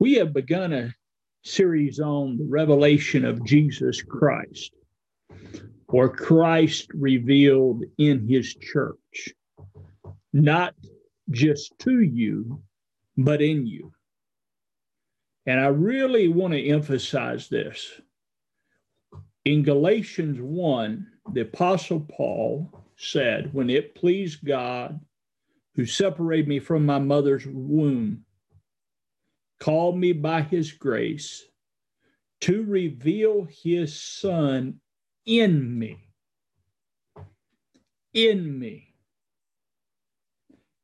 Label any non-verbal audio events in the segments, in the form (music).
We have begun a series on the revelation of Jesus Christ, or Christ revealed in his church, not just to you, but in you. And I really want to emphasize this. In Galatians 1, the Apostle Paul said, When it pleased God, who separated me from my mother's womb, called me by his grace to reveal his son in me. In me.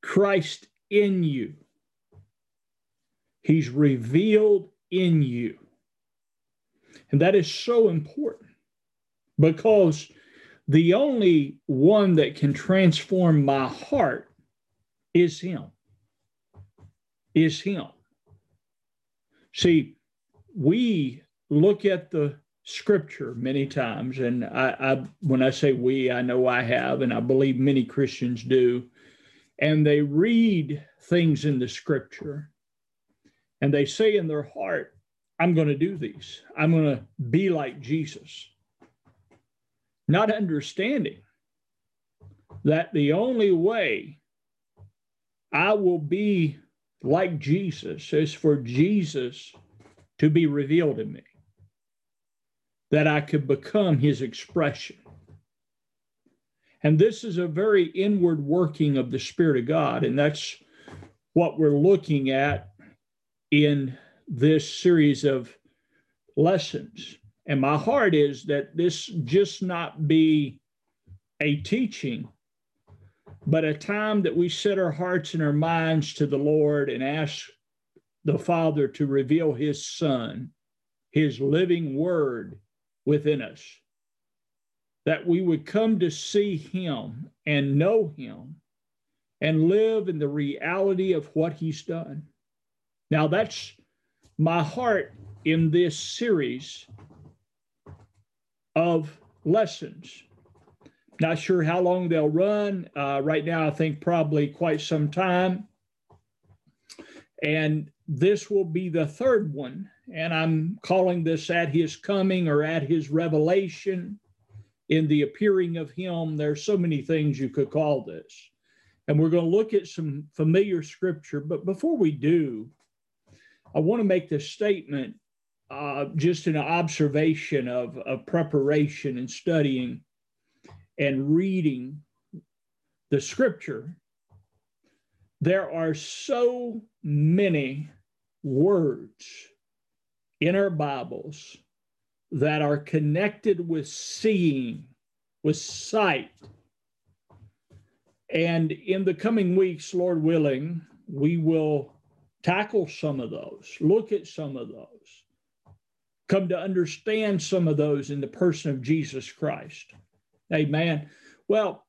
Christ in you. He's revealed in you. And that is so important because the only one that can transform my heart is Him. Is Him. See, we look at the scripture many times, and I, I, when I say we, I know I have, and I believe many Christians do, and they read things in the scripture, and they say in their heart, I'm going to do these. I'm going to be like Jesus. Not understanding that the only way I will be like Jesus is for Jesus to be revealed in me, that I could become his expression. And this is a very inward working of the Spirit of God. And that's what we're looking at in this series of lessons. And my heart is that this just not be a teaching, but a time that we set our hearts and our minds to the Lord and ask the Father to reveal His Son, His living Word within us, that we would come to see Him and know Him and live in the reality of what He's done. Now, that's my heart in this series of lessons. Not sure how long they'll run. Uh, right now, I think probably quite some time. And this will be the third one. And I'm calling this at his coming or at his revelation in the appearing of him. There's so many things you could call this. And we're going to look at some familiar scripture. But before we do, I want to make this statement uh, just an observation of, of preparation and studying and reading the scripture, there are so many words in our Bibles that are connected with seeing, with sight. And in the coming weeks, Lord willing, we will tackle some of those, look at some of those, come to understand some of those in the person of Jesus Christ. Amen. Well,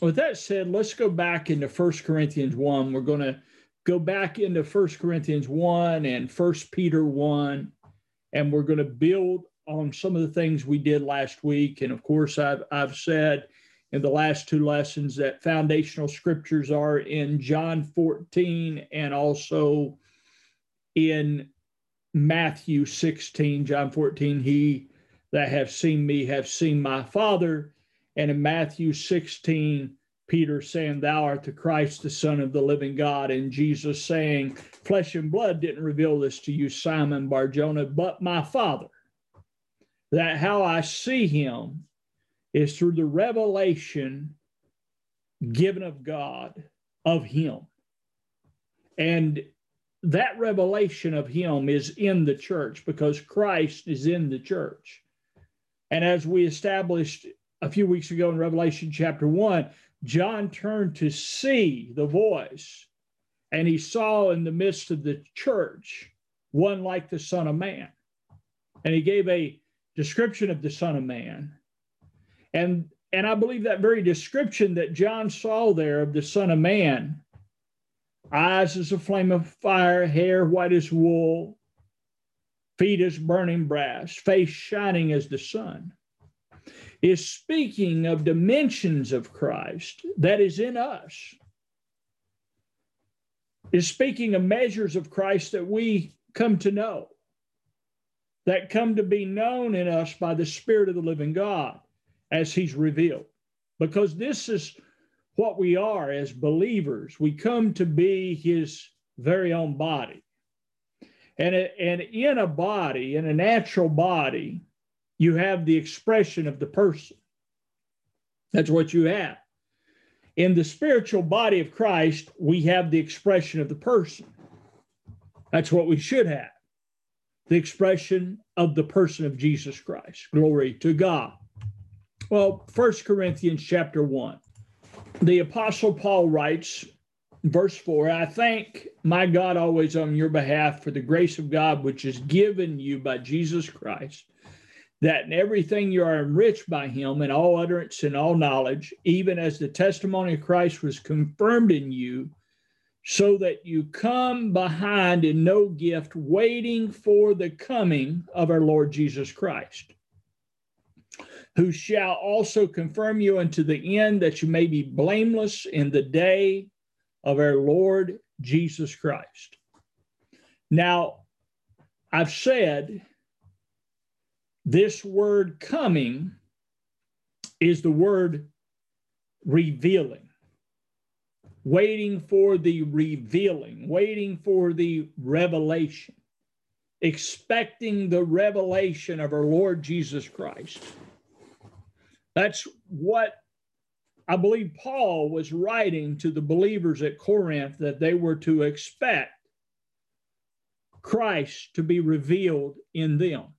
with that said, let's go back into First Corinthians 1. We're going to go back into First Corinthians 1 and First Peter 1, and we're going to build on some of the things we did last week. And of course, I've, I've said in the last two lessons that foundational scriptures are in John 14 and also in Matthew 16, John 14, he that have seen me have seen my Father. And in Matthew 16, Peter saying, Thou art the Christ, the Son of the living God. And Jesus saying, Flesh and blood didn't reveal this to you, Simon Barjona, but my Father. That how I see him is through the revelation given of God of him. And that revelation of him is in the church because Christ is in the church. And as we established a few weeks ago in Revelation chapter one, John turned to see the voice, and he saw in the midst of the church one like the Son of Man. And he gave a description of the Son of Man. And, and I believe that very description that John saw there of the Son of Man eyes as a flame of fire, hair white as wool, feet as burning brass, face shining as the sun is speaking of dimensions of Christ that is in us, is speaking of measures of Christ that we come to know, that come to be known in us by the Spirit of the living God as He's revealed. Because this is what we are as believers. We come to be His very own body. And, and in a body, in a natural body, you have the expression of the person. That's what you have. In the spiritual body of Christ, we have the expression of the person. That's what we should have the expression of the person of Jesus Christ. Glory to God. Well, First Corinthians chapter 1. The Apostle Paul writes, verse 4 I thank my God always on your behalf for the grace of God which is given you by Jesus Christ, that in everything you are enriched by him in all utterance and all knowledge, even as the testimony of Christ was confirmed in you, so that you come behind in no gift, waiting for the coming of our Lord Jesus Christ who shall also confirm you unto the end that you may be blameless in the day of our Lord Jesus Christ. Now, I've said this word coming is the word revealing, waiting for the revealing, waiting for the revelation, expecting the revelation of our Lord Jesus Christ. That's what I believe Paul was writing to the believers at Corinth that they were to expect Christ to be revealed in them.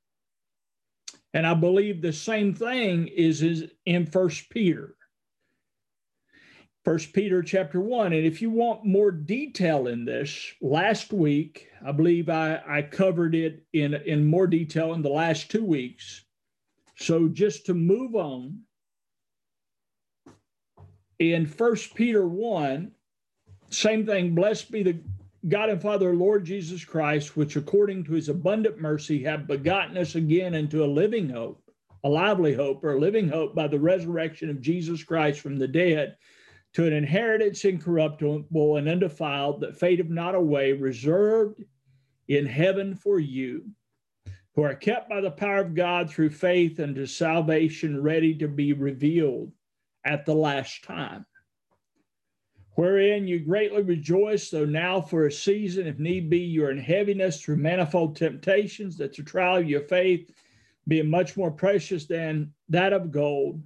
And I believe the same thing is, in First Peter. First Peter chapter one. And if you want more detail in this, last week, I believe I, I covered it in, in more detail in the last two weeks. So just to move on, in First Peter 1, same thing, blessed be the God and Father, Lord Jesus Christ, which according to his abundant mercy have begotten us again into a living hope, a lively hope, or a living hope by the resurrection of Jesus Christ from the dead, to an inheritance incorruptible and undefiled that fadeth not away, reserved in heaven for you, who are kept by the power of God through faith unto salvation, ready to be revealed at the last time. Wherein you greatly rejoice, though now for a season, if need be, you are in heaviness through manifold temptations, that the trial of your faith, being much more precious than that of gold,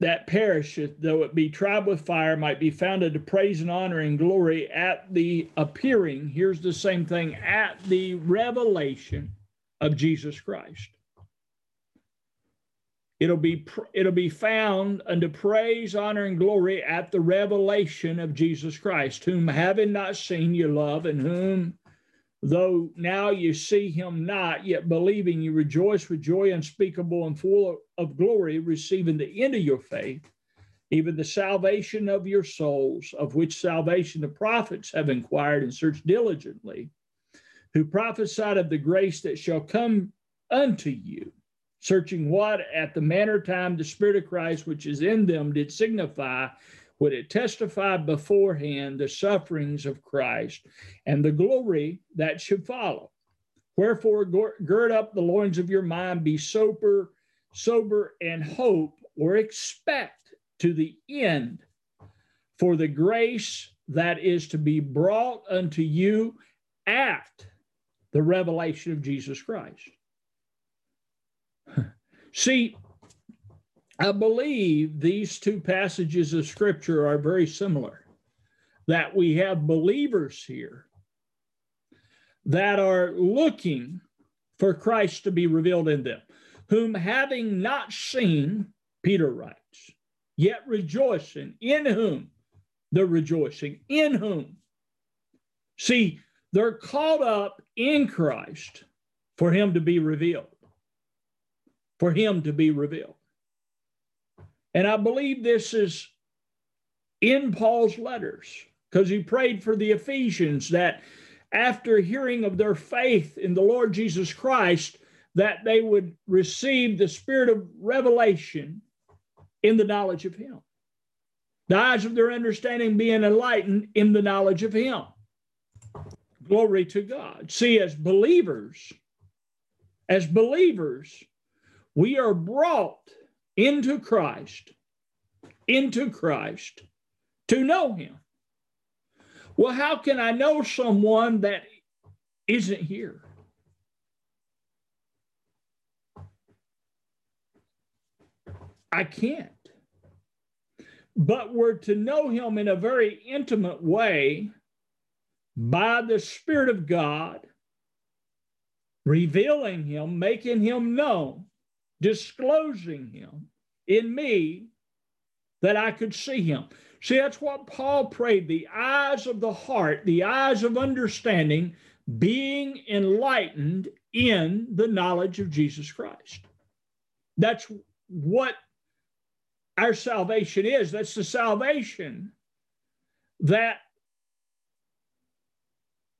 that perisheth, though it be tried with fire, might be found unto praise and honor and glory at the appearing. Here's the same thing at the revelation of Jesus Christ. It'll be it'll be found unto praise, honor, and glory at the revelation of Jesus Christ, whom having not seen you love, and whom though now you see him not, yet believing you rejoice with joy unspeakable and full of glory, receiving the end of your faith, even the salvation of your souls, of which salvation the prophets have inquired and searched diligently, who prophesied of the grace that shall come unto you searching what at the manner time the Spirit of Christ which is in them did signify would it testify beforehand the sufferings of Christ and the glory that should follow. Wherefore, gird up the loins of your mind, be sober, sober, and hope or expect to the end for the grace that is to be brought unto you at the revelation of Jesus Christ. See, I believe these two passages of scripture are very similar, that we have believers here that are looking for Christ to be revealed in them, whom having not seen, Peter writes, yet rejoicing, in whom? They're rejoicing, in whom. See, they're caught up in Christ for him to be revealed for him to be revealed. And I believe this is in Paul's letters because he prayed for the Ephesians that after hearing of their faith in the Lord Jesus Christ, that they would receive the spirit of revelation in the knowledge of him. The eyes of their understanding being enlightened in the knowledge of him. Glory to God. See, as believers, as believers, we are brought into Christ, into Christ to know Him. Well, how can I know someone that isn't here? I can't. But we're to know Him in a very intimate way by the Spirit of God, revealing Him, making Him known, disclosing Him in me that I could see Him. See, that's what Paul prayed the eyes of the heart, the eyes of understanding, being enlightened in the knowledge of Jesus Christ. That's what our salvation is. That's the salvation that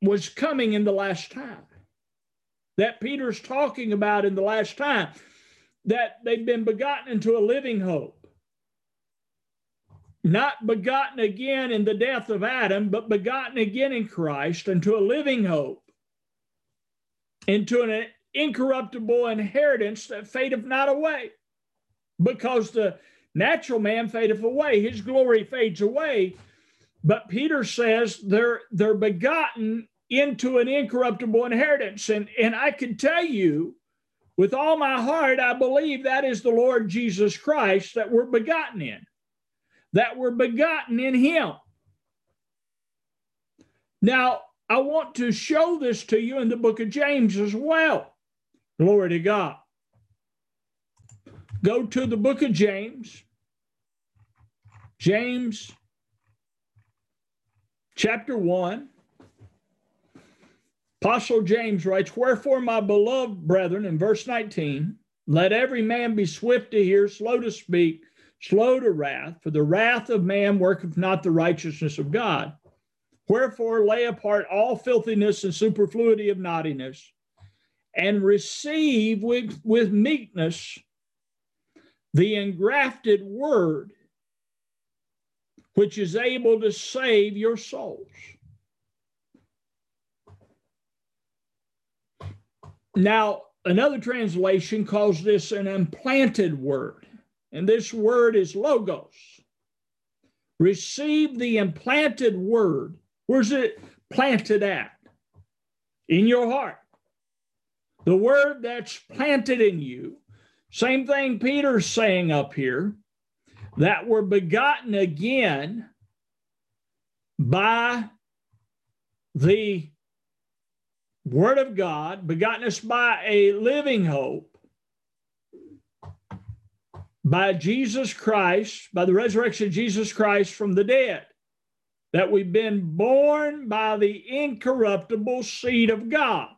was coming in the last time, that Peter's talking about in the last time, that they've been begotten into a living hope not begotten again in the death of Adam, but begotten again in Christ into a living hope, into an incorruptible inheritance that fadeth not away. Because the natural man fadeth away, his glory fades away. But Peter says they're they're begotten into an incorruptible inheritance. And, and I can tell you with all my heart, I believe that is the Lord Jesus Christ that we're begotten in that were begotten in him. Now, I want to show this to you in the book of James as well. Glory to God. Go to the book of James. James chapter 1. Apostle James writes, Wherefore, my beloved brethren, in verse 19, let every man be swift to hear, slow to speak, slow to wrath, for the wrath of man worketh not the righteousness of God. Wherefore, lay apart all filthiness and superfluity of naughtiness, and receive with, with meekness the engrafted word, which is able to save your souls. Now, another translation calls this an implanted word. And this word is logos. Receive the implanted word. Where's it planted at? In your heart. The word that's planted in you. Same thing Peter's saying up here that were begotten again by the Word of God, begotten us by a living hope, by Jesus Christ, by the resurrection of Jesus Christ from the dead, that we've been born by the incorruptible seed of God,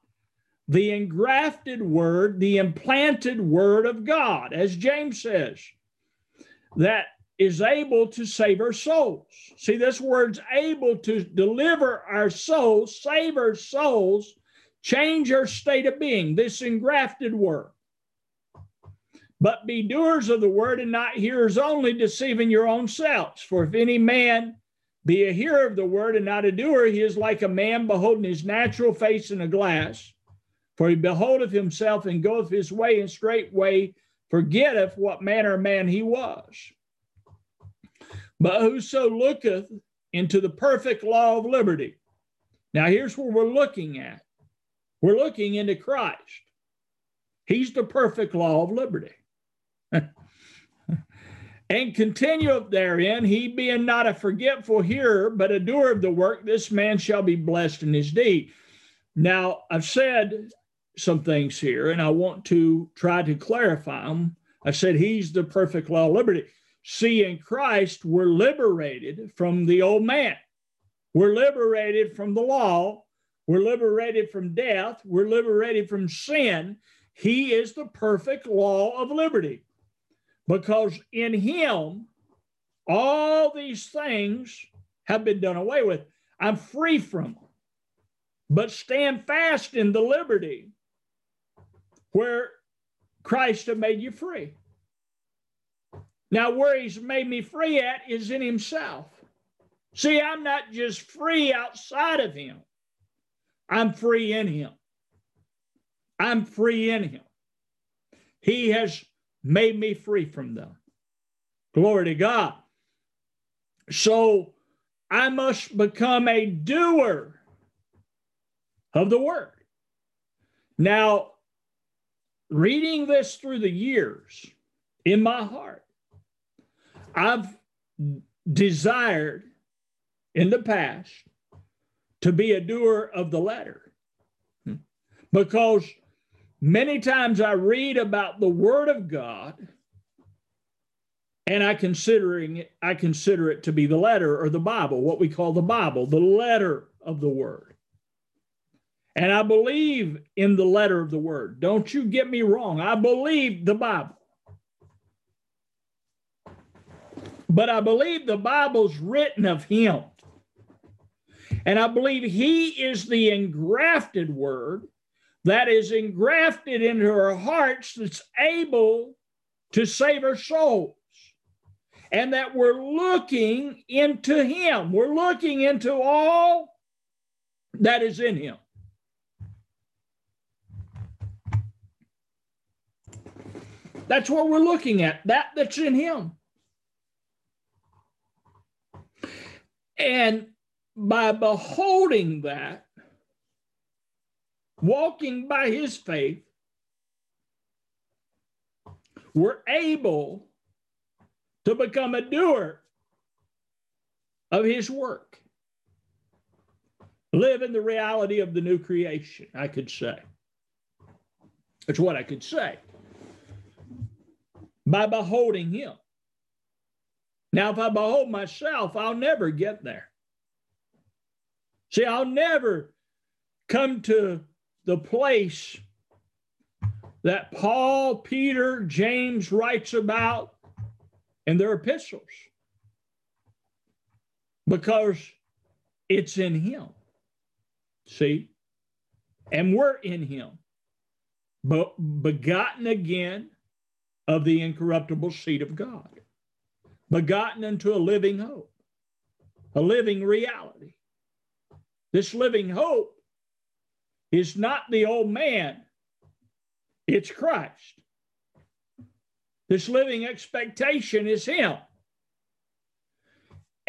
the engrafted word, the implanted word of God, as James says, that is able to save our souls. See, this word's able to deliver our souls, save our souls, change our state of being, this engrafted word. But be doers of the word and not hearers only, deceiving your own selves. For if any man be a hearer of the word and not a doer, he is like a man beholding his natural face in a glass. For he beholdeth himself and goeth his way, and straightway forgetteth what manner of man he was. But whoso looketh into the perfect law of liberty. Now, here's what we're looking at we're looking into Christ. He's the perfect law of liberty. (laughs) and continue therein, he being not a forgetful hearer, but a doer of the work, this man shall be blessed in his deed. Now, I've said some things here, and I want to try to clarify them. I said he's the perfect law of liberty. See, in Christ, we're liberated from the old man. We're liberated from the law. We're liberated from death. We're liberated from sin. He is the perfect law of liberty because in him, all these things have been done away with. I'm free from them. But stand fast in the liberty where Christ has made you free. Now, where he's made me free at is in himself. See, I'm not just free outside of him, I'm free in him. I'm free in him. He has made me free from them. Glory to God. So I must become a doer of the word. Now, reading this through the years in my heart, I've desired in the past to be a doer of the letter hmm. because many times I read about the word of God and I considering it, I consider it to be the letter or the Bible, what we call the Bible, the letter of the word. And I believe in the letter of the word. Don't you get me wrong. I believe the Bible. But I believe the Bible's written of him. And I believe he is the engrafted word that is engrafted into our hearts that's able to save our souls and that we're looking into Him. We're looking into all that is in Him. That's what we're looking at, that that's in Him. And by beholding that, walking by His faith, we're able to become a doer of his work. Live in the reality of the new creation, I could say. That's what I could say. By beholding him. Now, if I behold myself, I'll never get there. See, I'll never come to the place that Paul, Peter, James writes about in their epistles because it's in Him. See? And we're in Him, but begotten again of the incorruptible seed of God, begotten into a living hope, a living reality. This living hope is not the old man, it's Christ. This living expectation is Him.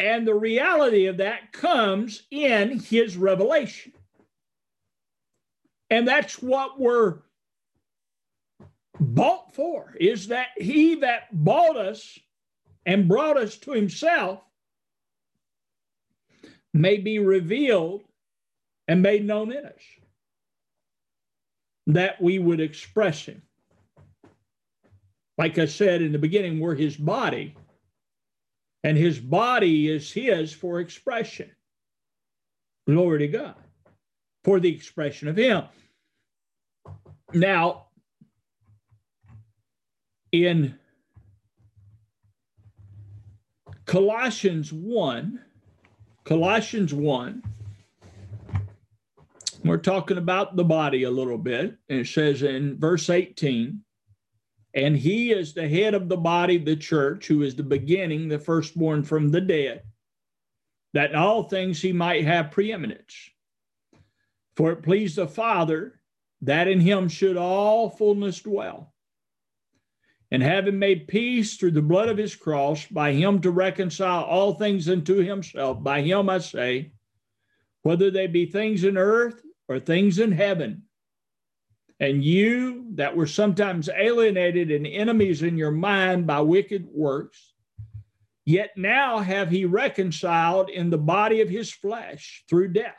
And the reality of that comes in His revelation. And that's what we're bought for, is that He that bought us and brought us to Himself may be revealed and made known in us, that we would express Him like I said in the beginning, we're his body, and his body is his for expression. Glory to God for the expression of him. Now, in Colossians 1, Colossians 1, we're talking about the body a little bit. And it says in verse 18, and he is the head of the body, the church, who is the beginning, the firstborn from the dead, that in all things he might have preeminence. For it pleased the Father that in him should all fullness dwell. And having made peace through the blood of his cross, by him to reconcile all things unto himself, by him I say, whether they be things in earth or things in heaven, and you that were sometimes alienated and enemies in your mind by wicked works, yet now have he reconciled in the body of his flesh through death.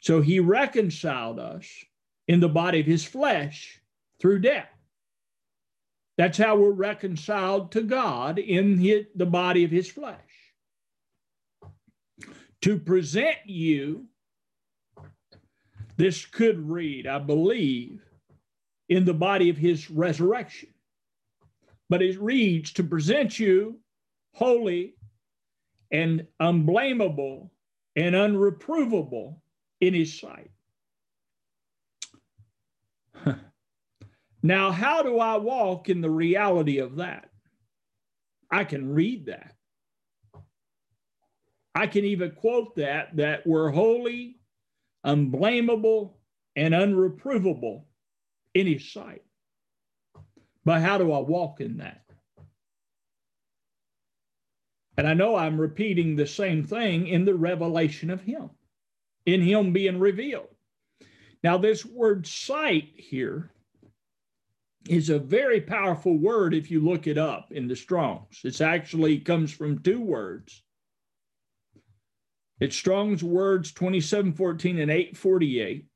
So he reconciled us in the body of his flesh through death. That's how we're reconciled to God in the body of his flesh. To present you this could read, I believe, in the body of his resurrection. But it reads to present you holy and unblameable and unreprovable in his sight. (laughs) now, how do I walk in the reality of that? I can read that. I can even quote that, that we're holy unblameable, and unreprovable in his sight. But how do I walk in that? And I know I'm repeating the same thing in the revelation of him, in him being revealed. Now, this word sight here is a very powerful word if you look it up in the Strongs. It actually comes from two words. It's Strong's words 2714 and 848.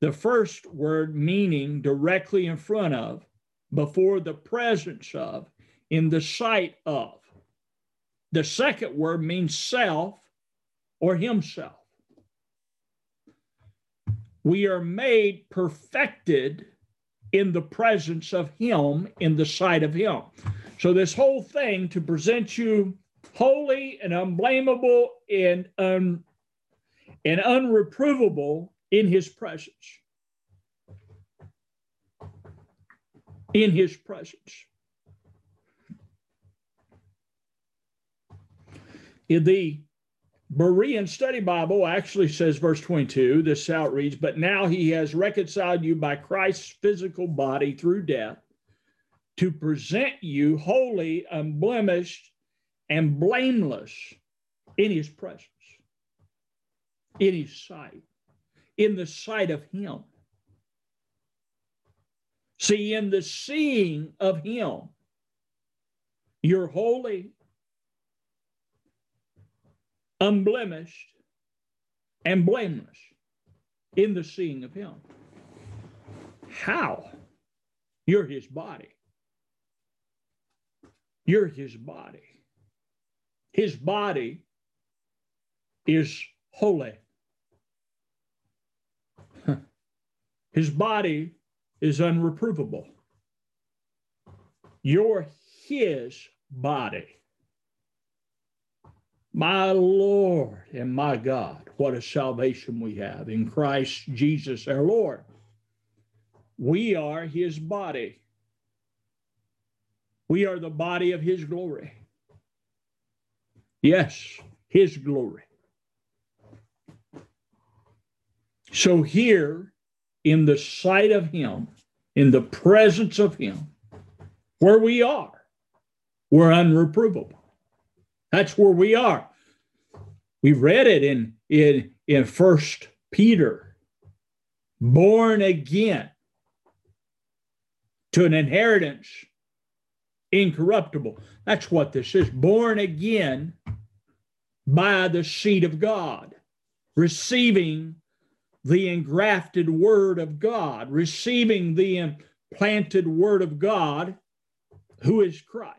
The first word meaning directly in front of, before the presence of, in the sight of. The second word means self or himself. We are made perfected in the presence of Him, in the sight of Him. So, this whole thing to present you holy and unblameable and, un, and unreprovable in His presence. In His presence. In the Berean Study Bible actually says, verse 22, this outreach, but now he has reconciled you by Christ's physical body through death to present you holy, unblemished, and blameless in his presence, in his sight, in the sight of him. See, in the seeing of him, you're holy, unblemished, and blameless in the seeing of Him. How? You're His body. You're His body. His body is holy. His body is unreprovable. You're His body. My Lord and my God, what a salvation we have in Christ Jesus our Lord. We are his body. We are the body of his glory. Yes, his glory. So, here in the sight of him, in the presence of him, where we are, we're unreprovable. That's where we are. We read it in in in First Peter. Born again to an inheritance incorruptible. That's what this is. Born again by the seed of God, receiving the engrafted word of God, receiving the implanted word of God, who is Christ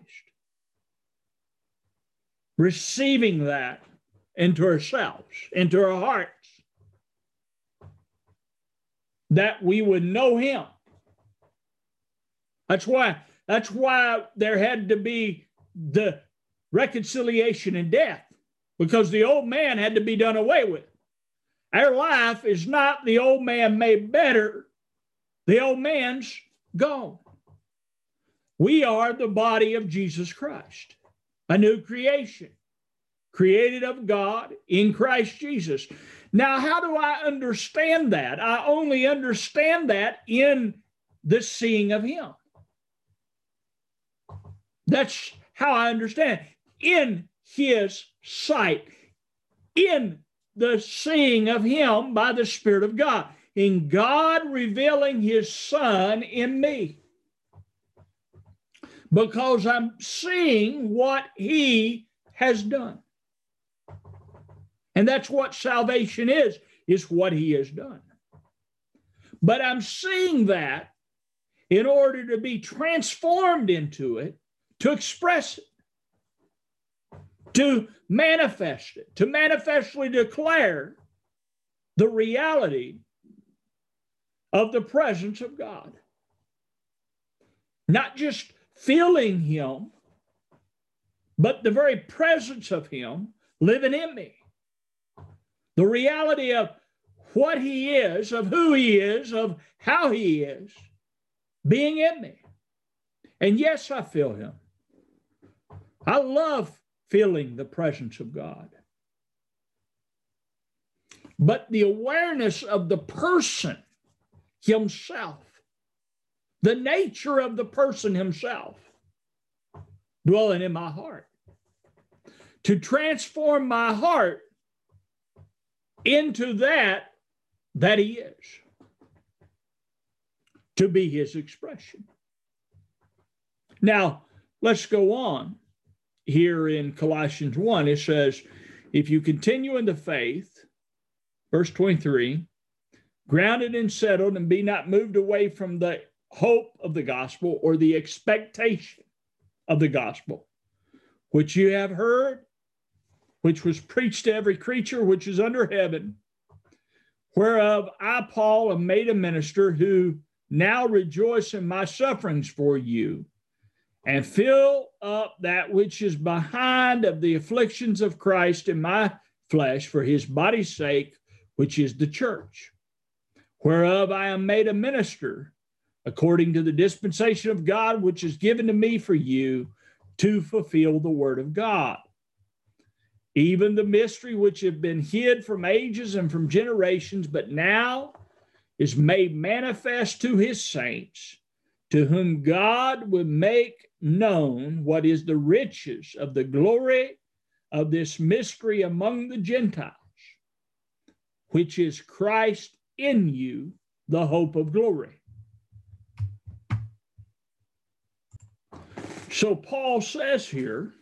receiving that into ourselves, into our hearts, that we would know Him. That's why. That's why there had to be the reconciliation and death, because the old man had to be done away with. Our life is not the old man made better. The old man's gone. We are the body of Jesus Christ a new creation, created of God in Christ Jesus. Now, how do I understand that? I only understand that in the seeing of Him. That's how I understand it. in His sight, in the seeing of Him by the Spirit of God, in God revealing His Son in me because I'm seeing what he has done. And that's what salvation is, is what he has done. But I'm seeing that in order to be transformed into it, to express it, to manifest it, to manifestly declare the reality of the presence of God. Not just feeling Him, but the very presence of Him living in me. The reality of what He is, of who He is, of how He is being in me. And yes, I feel Him. I love feeling the presence of God. but the awareness of the person himself, the nature of the person himself dwelling in my heart. To transform my heart into that that he is, to be his expression. Now, let's go on here in Colossians 1. It says, If you continue in the faith, verse 23, grounded and settled, and be not moved away from the hope of the gospel or the expectation of the gospel, which you have heard, which was preached to every creature which is under heaven, whereof I, Paul, am made a minister, who now rejoice in my sufferings for you, and fill up that which is behind of the afflictions of Christ in my flesh for his body's sake, which is the church, whereof I am made a minister according to the dispensation of God, which is given to me for you to fulfill the word of God. Even the mystery which had been hid from ages and from generations, but now is made manifest to his saints, to whom God would make known what is the riches of the glory of this mystery among the Gentiles, which is Christ in you, the hope of glory. So Paul says here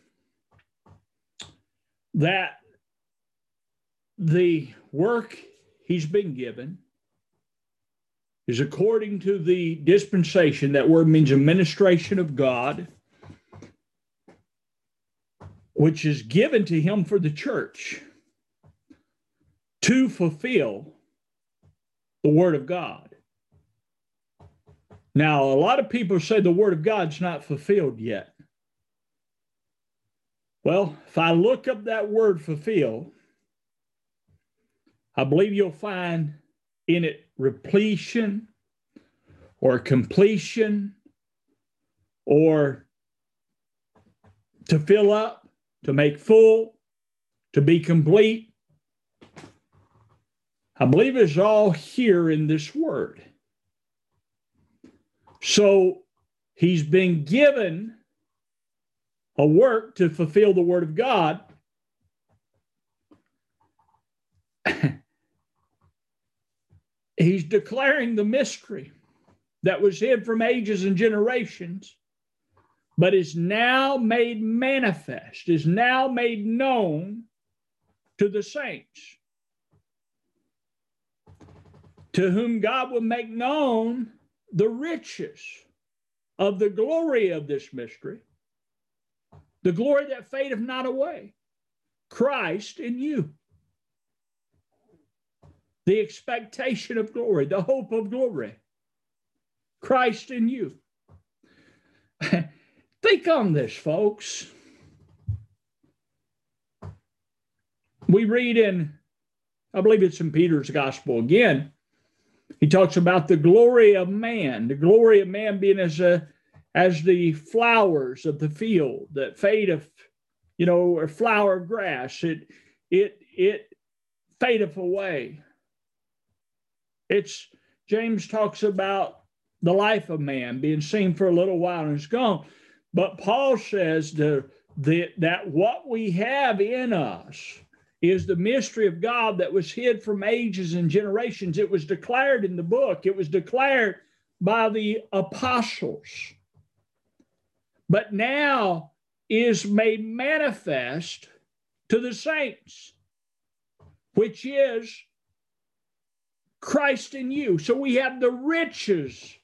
that the work he's been given is according to the dispensation. That word means administration of God, which is given to him for the church to fulfill the word of God. Now, a lot of people say the word of God's not fulfilled yet. Well, if I look up that word fulfill, I believe you'll find in it repletion or completion or to fill up, to make full, to be complete. I believe it's all here in this word. So he's been given a work to fulfill the word of God. He's declaring the mystery that was hid from ages and generations, but is now made manifest, is now made known to the saints, to whom God will make known the riches of the glory of this mystery, the glory that fadeth not away, Christ in you. The expectation of glory, the hope of glory, Christ in you. (laughs) Think on this, folks. We read in, I believe it's in Peter's gospel again, he talks about the glory of man, the glory of man being as a as the flowers of the field that fadeth, you know, or flower grass. It it it fadeth away. It's James talks about the life of man being seen for a little while and it's gone. But Paul says the, the, that what we have in us is the mystery of God that was hid from ages and generations. It was declared in the book, it was declared by the apostles, but now is made manifest to the saints, which is Christ in you. So we have the riches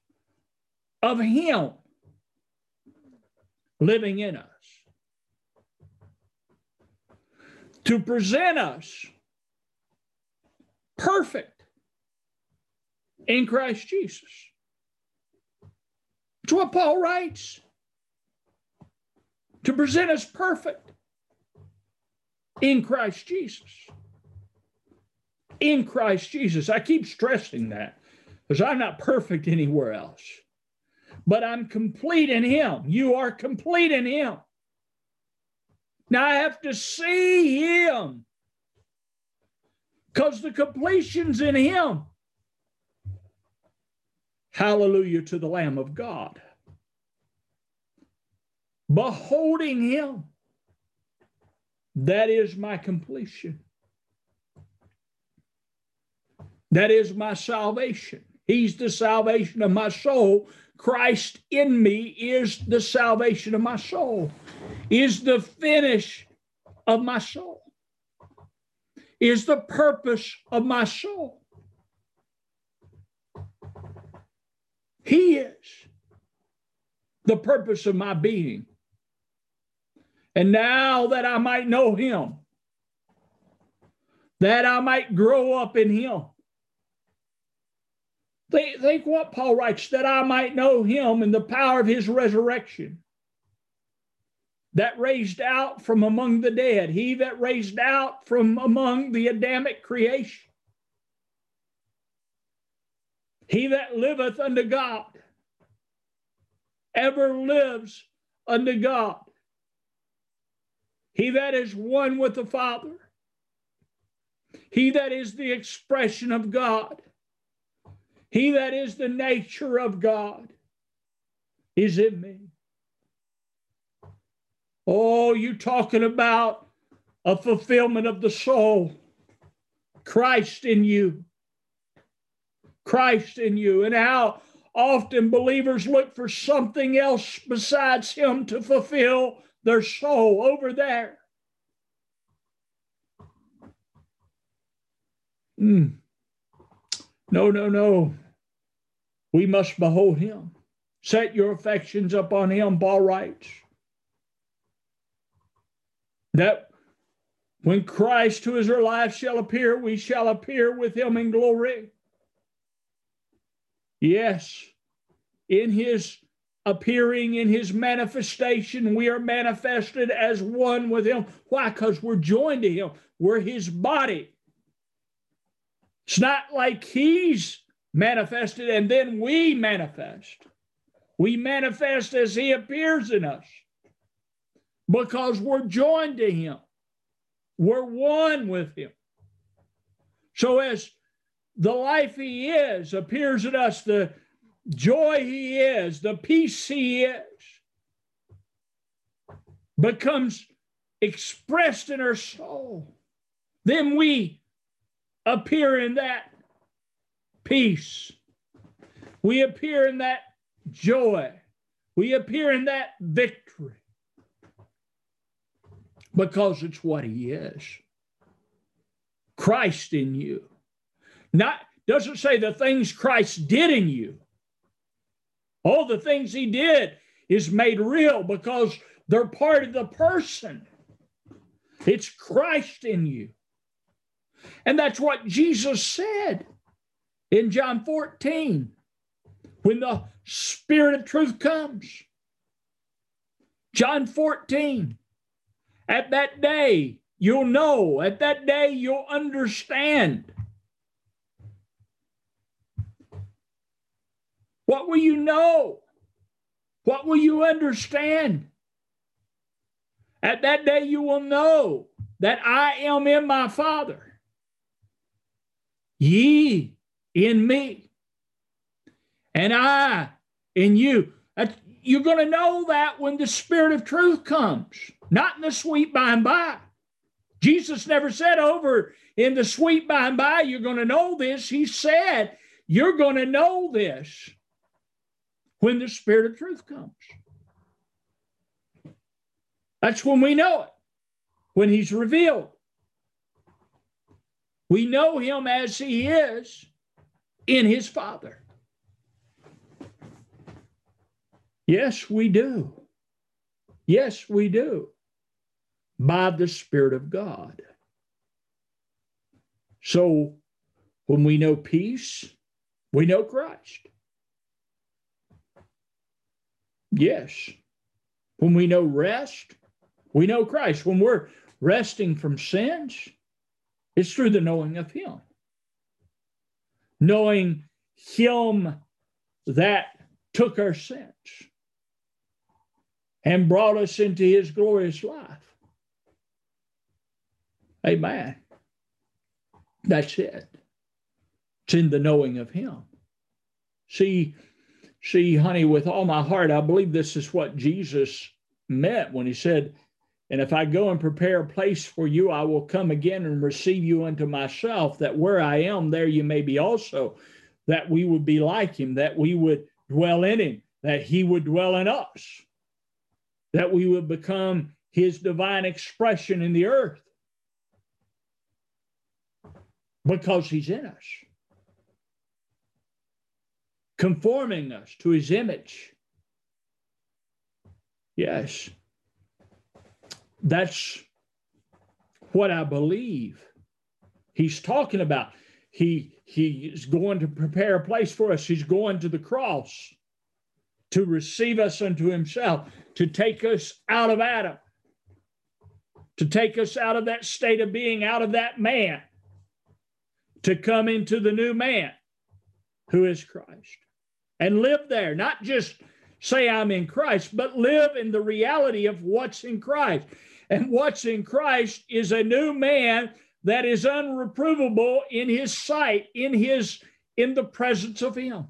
of Him living in us. to present us perfect in Christ Jesus. It's what Paul writes. To present us perfect in Christ Jesus. In Christ Jesus. I keep stressing that because I'm not perfect anywhere else, but I'm complete in Him. You are complete in Him. Now I have to see him because the completion's in Him. Hallelujah to the Lamb of God. Beholding Him, that is my completion. That is my salvation. He's the salvation of my soul. Christ in me is the salvation of my soul, is the finish of my soul, is the purpose of my soul. He is the purpose of my being. And now that I might know him, that I might grow up in him. Think, think what Paul writes that I might know him and the power of his resurrection. That raised out from among the dead, he that raised out from among the Adamic creation, he that liveth unto God, ever lives unto God. He that is one with the Father, he that is the expression of God, he that is the nature of God is in me. Oh, you talking about a fulfillment of the soul. Christ in you. Christ in you. And how often believers look for something else besides Him to fulfill their soul over there. Mm. No, no, no. We must behold Him. Set your affections upon Him, Paul writes that when Christ, who is our life, shall appear, we shall appear with him in glory. Yes, in his appearing, in his manifestation, we are manifested as one with him. Why? Because we're joined to him, we're his body. It's not like he's manifested and then we manifest. We manifest as he appears in us because we're joined to Him. We're one with Him. So as the life He is appears in us, the joy He is, the peace He is, becomes expressed in our soul, then we appear in that peace. We appear in that joy. We appear in that victory because it's what he is. Christ in you. Not doesn't say the things Christ did in you. All the things he did is made real because they're part of the person. It's Christ in you. And that's what Jesus said in John 14 when the Spirit of truth comes. John 14, at that day, you'll know. At that day, you'll understand. What will you know? What will you understand? At that day, you will know that I am in my Father, ye in me, and I in you. You're going to know that when the Spirit of truth comes not in the sweet by and by. Jesus never said over in the sweet by and by, you're going to know this. He said, you're going to know this when the Spirit of truth comes. That's when we know it, when He's revealed. We know Him as He is in His Father. Yes, we do. Yes, we do by the Spirit of God. So when we know peace, we know Christ. Yes. When we know rest, we know Christ. When we're resting from sins, it's through the knowing of Him. Knowing Him that took our sins and brought us into His glorious life. Amen. That's it. It's in the knowing of Him. See, see, honey, with all my heart, I believe this is what Jesus meant when he said, And if I go and prepare a place for you, I will come again and receive you unto myself, that where I am, there you may be also, that we would be like him, that we would dwell in him, that he would dwell in us, that we would become his divine expression in the earth because he's in us conforming us to his image. Yes, that's what I believe he's talking about. He he's going to prepare a place for us. He's going to the cross to receive us unto himself, to take us out of Adam, to take us out of that state of being, out of that man, to come into the new man who is Christ and live there, not just say I'm in Christ, but live in the reality of what's in Christ. And what's in Christ is a new man that is unreprovable in his sight, in his in the presence of him.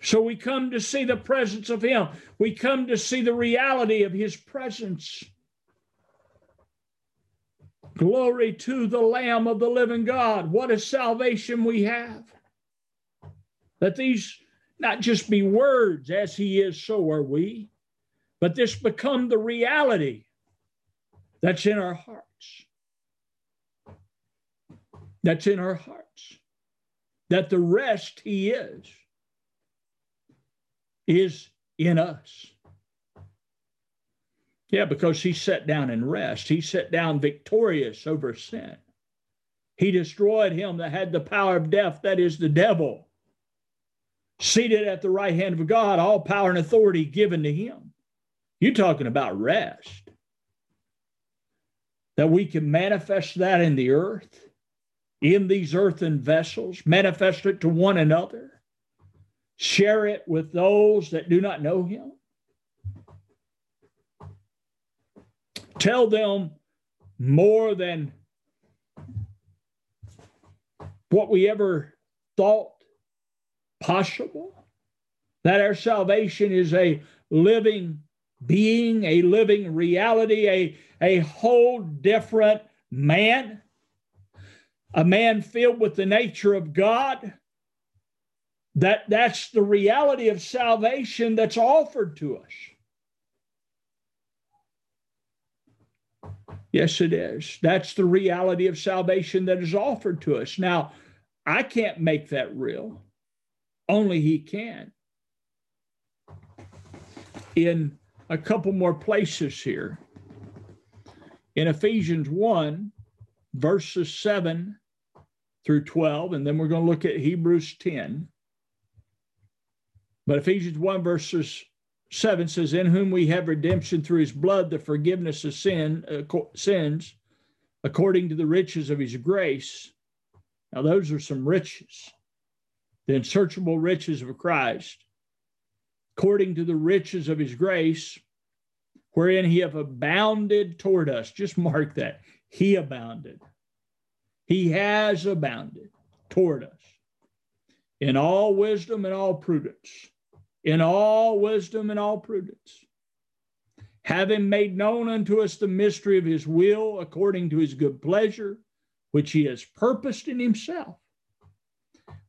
So we come to see the presence of him. We come to see the reality of his presence. Glory to the Lamb of the living God. What a salvation we have. Let these not just be words, as he is, so are we, but this become the reality that's in our hearts. That's in our hearts. That the rest he is, is in us. Yeah, because he sat down and rest. He sat down victorious over sin. He destroyed him that had the power of death, that is the devil seated at the right hand of God, all power and authority given to him. You're talking about rest. That we can manifest that in the earth, in these earthen vessels, manifest it to one another, share it with those that do not know him. Tell them more than what we ever thought possible, that our salvation is a living being, a living reality, a, a whole different man, a man filled with the nature of God. That, that's the reality of salvation that's offered to us. Yes, it is. That's the reality of salvation that is offered to us. Now, I can't make that real. Only He can. In a couple more places here, in Ephesians 1, verses 7 through 12, and then we're going to look at Hebrews 10. But Ephesians 1, verses 7 says, In whom we have redemption through his blood, the forgiveness of sin, uh, sins, according to the riches of his grace. Now, those are some riches the unsearchable riches of Christ, according to the riches of his grace, wherein he hath abounded toward us. Just mark that. He abounded. He has abounded toward us in all wisdom and all prudence. In all wisdom and all prudence. Having made known unto us the mystery of his will according to his good pleasure, which he has purposed in himself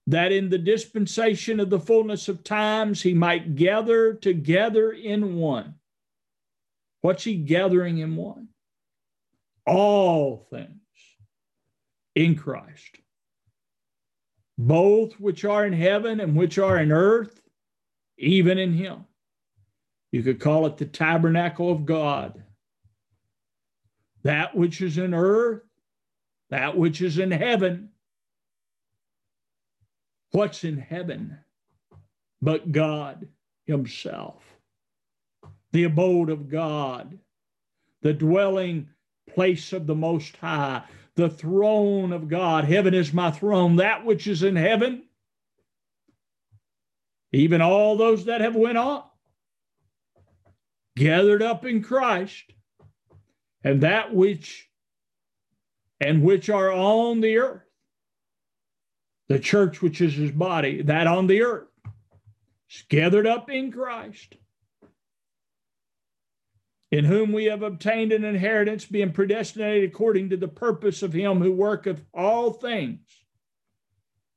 that in the dispensation of the fullness of times he might gather together in one. What's he gathering in one? All things in Christ, both which are in heaven and which are in earth, even in him. You could call it the tabernacle of God. That which is in earth, that which is in heaven, What's in heaven but God Himself? The abode of God, the dwelling place of the Most High, the throne of God. Heaven is my throne, that which is in heaven. Even all those that have went on, gathered up in Christ, and that which and which are on the earth. The church, which is his body, that on the earth, is gathered up in Christ, in whom we have obtained an inheritance, being predestinated according to the purpose of him who worketh all things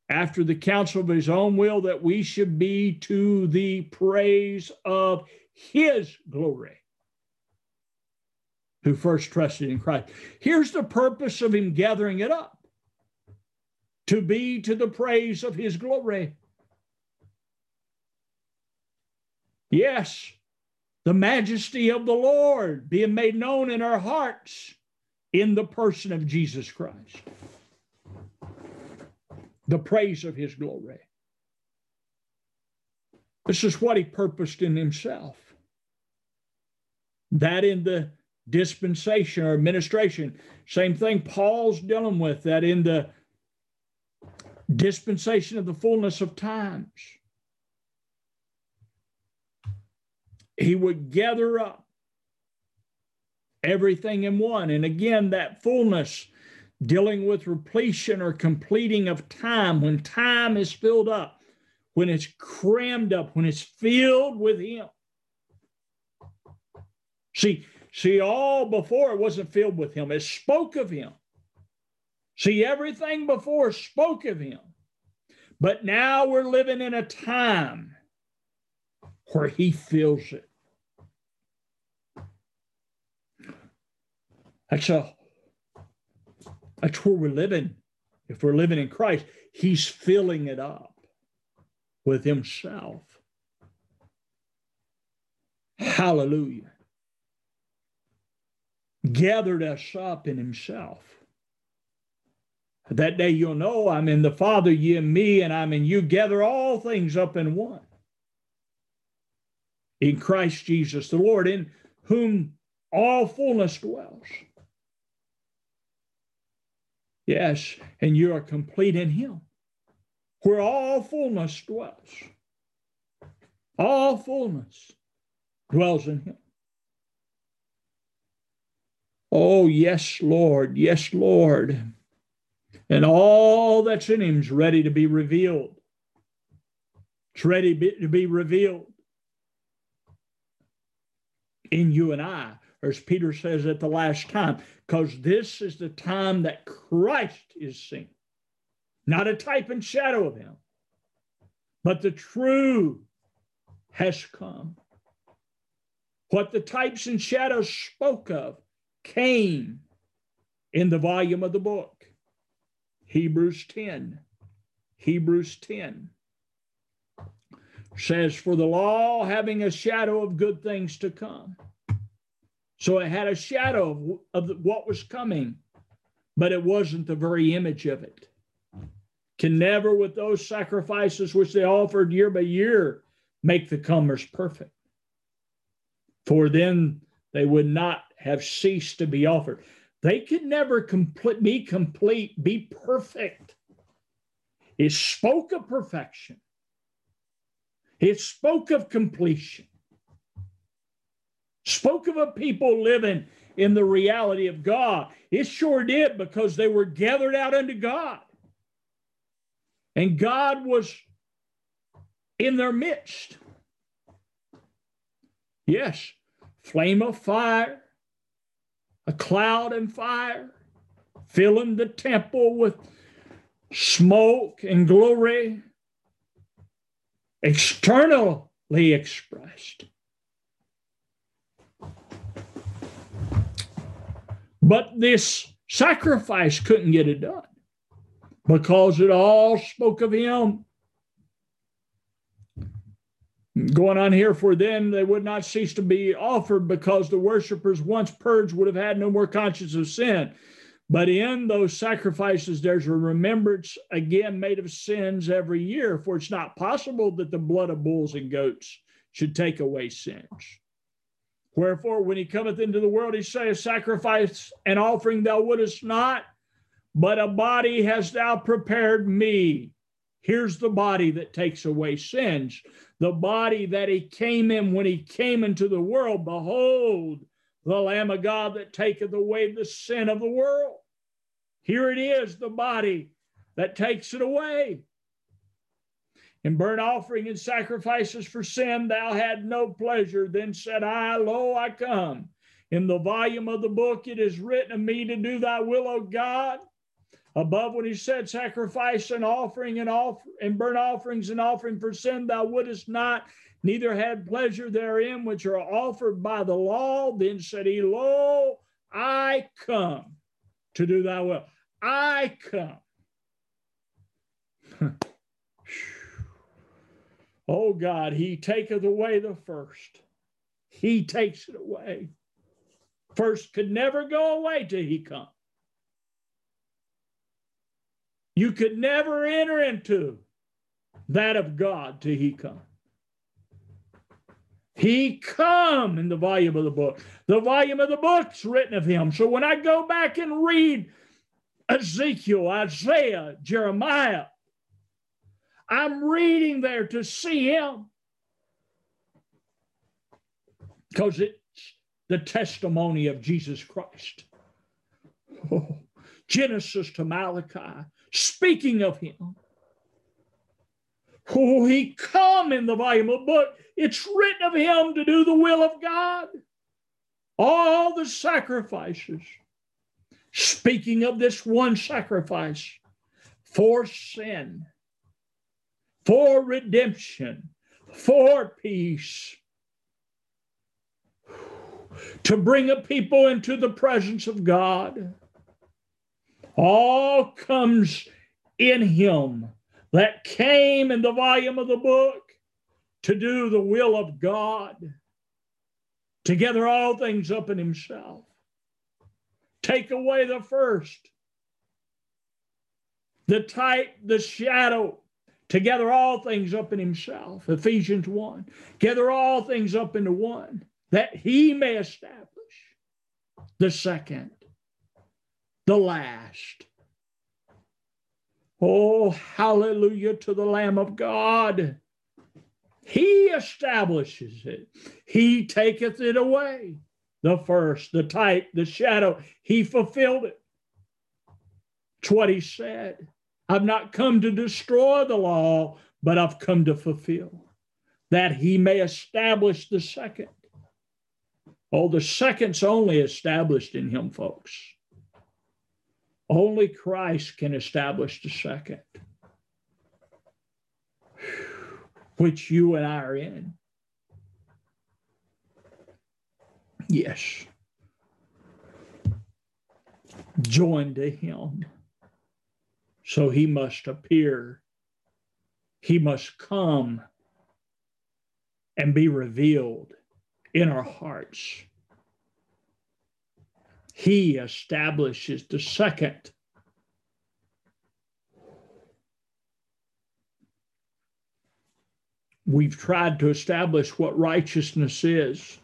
after the counsel of his own will, that we should be to the praise of his glory who first trusted in Christ. Here's the purpose of him gathering it up to be to the praise of his glory. Yes, the majesty of the Lord being made known in our hearts in the person of Jesus Christ. The praise of his glory. This is what he purposed in himself. That in the dispensation or administration. Same thing Paul's dealing with that in the dispensation of the fullness of times. He would gather up everything in one. And again, that fullness dealing with repletion or completing of time, when time is filled up, when it's crammed up, when it's filled with Him. See, See, all before it wasn't filled with him, it spoke of him. See, everything before spoke of him. But now we're living in a time where he feels it. That's a that's where we're living. If we're living in Christ, he's filling it up with himself. Hallelujah gathered us up in himself. That day you'll know I'm in the Father, you and me, and I'm in you. Gather all things up in one. In Christ Jesus the Lord, in whom all fullness dwells. Yes, and you are complete in him, where all fullness dwells. All fullness dwells in him. Oh, yes, Lord. Yes, Lord. And all that's in him is ready to be revealed. It's ready to be revealed in you and I, as Peter says at the last time, because this is the time that Christ is seen. Not a type and shadow of him, but the true has come. What the types and shadows spoke of came in the volume of the book. Hebrews 10. Hebrews 10 says, For the law having a shadow of good things to come. So it had a shadow of, of what was coming, but it wasn't the very image of it. Can never, with those sacrifices which they offered year by year, make the comers perfect. For then they would not have ceased to be offered. They could never complete, be complete, be perfect. It spoke of perfection. It spoke of completion. Spoke of a people living in the reality of God. It sure did because they were gathered out unto God. And God was in their midst. Yes, flame of fire, a cloud and fire, filling the temple with smoke and glory, externally expressed. But this sacrifice couldn't get it done because it all spoke of him going on here for then they would not cease to be offered because the worshippers once purged would have had no more conscience of sin. But in those sacrifices there's a remembrance again made of sins every year for it's not possible that the blood of bulls and goats should take away sins. Wherefore when he cometh into the world he saith sacrifice and offering thou wouldest not but a body hast thou prepared me. Here's the body that takes away sins the body that he came in when he came into the world. Behold, the Lamb of God that taketh away the sin of the world. Here it is, the body that takes it away. In burnt offering and sacrifices for sin, thou had no pleasure. Then said I, Lo, I come. In the volume of the book, it is written of me to do thy will, O God. Above, when he said, Sacrifice and offering and, off- and burnt offerings and offering for sin, thou wouldest not, neither had pleasure therein, which are offered by the law. Then said he, Lo, I come to do thy will. I come. (laughs) oh God, he taketh away the first. He takes it away. First could never go away till he come. You could never enter into that of God till he come. He come in the volume of the book. The volume of the book's written of him. So when I go back and read Ezekiel, Isaiah, Jeremiah, I'm reading there to see him. Because it's the testimony of Jesus Christ. Oh, (laughs) Genesis to Malachi, speaking of him. Oh, he come in the volume of book. It's written of him to do the will of God. All the sacrifices. Speaking of this one sacrifice for sin, for redemption, for peace, to bring a people into the presence of God. All comes in him that came in the volume of the book to do the will of God, to gather all things up in himself, take away the first, the type, the shadow, to gather all things up in himself. Ephesians 1. Gather all things up into one, that he may establish the second, the last. Oh, hallelujah to the Lamb of God. He establishes it, He taketh it away. The first, the type, the shadow, He fulfilled it. It's what He said. I've not come to destroy the law, but I've come to fulfill, that He may establish the second. Oh, the second's only established in Him, folks. Only Christ can establish the second, which you and I are in. Yes. Joined to him. So he must appear. He must come and be revealed in our hearts he establishes the second. We've tried to establish what righteousness is.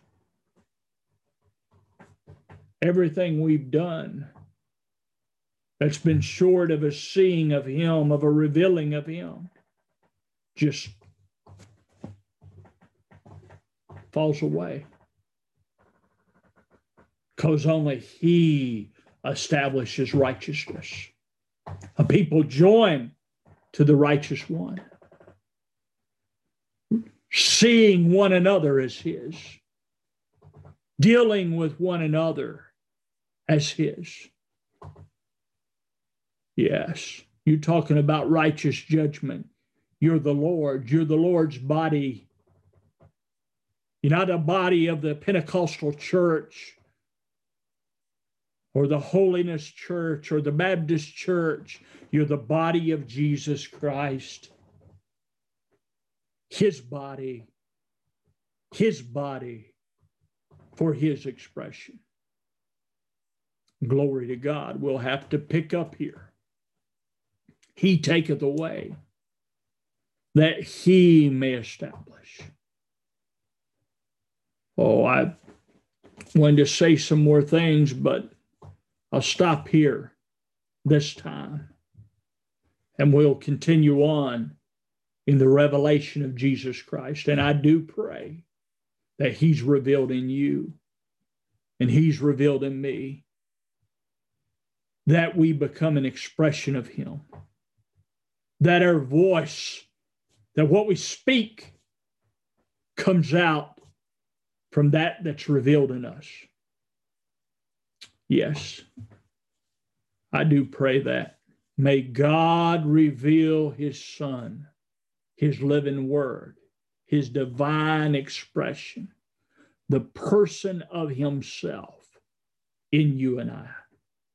Everything we've done that's been short of a seeing of Him, of a revealing of Him, just falls away because only he establishes righteousness. A people join to the righteous one, seeing one another as his, dealing with one another as his. Yes, you're talking about righteous judgment. You're the Lord, you're the Lord's body. You're not a body of the Pentecostal church or the Holiness Church or the Baptist Church. You're the body of Jesus Christ. His body, His body for His expression. Glory to God. We'll have to pick up here. He taketh away that He may establish. Oh, I wanted to say some more things, but I'll stop here this time and we'll continue on in the revelation of Jesus Christ. And I do pray that He's revealed in you and He's revealed in me. that we become an expression of Him, that our voice, that what we speak comes out from that that's revealed in us. Yes, I do pray that. May God reveal His Son, His living Word, His divine expression, the person of Himself in you and I.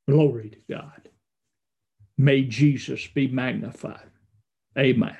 Glory to God. May Jesus be magnified. Amen.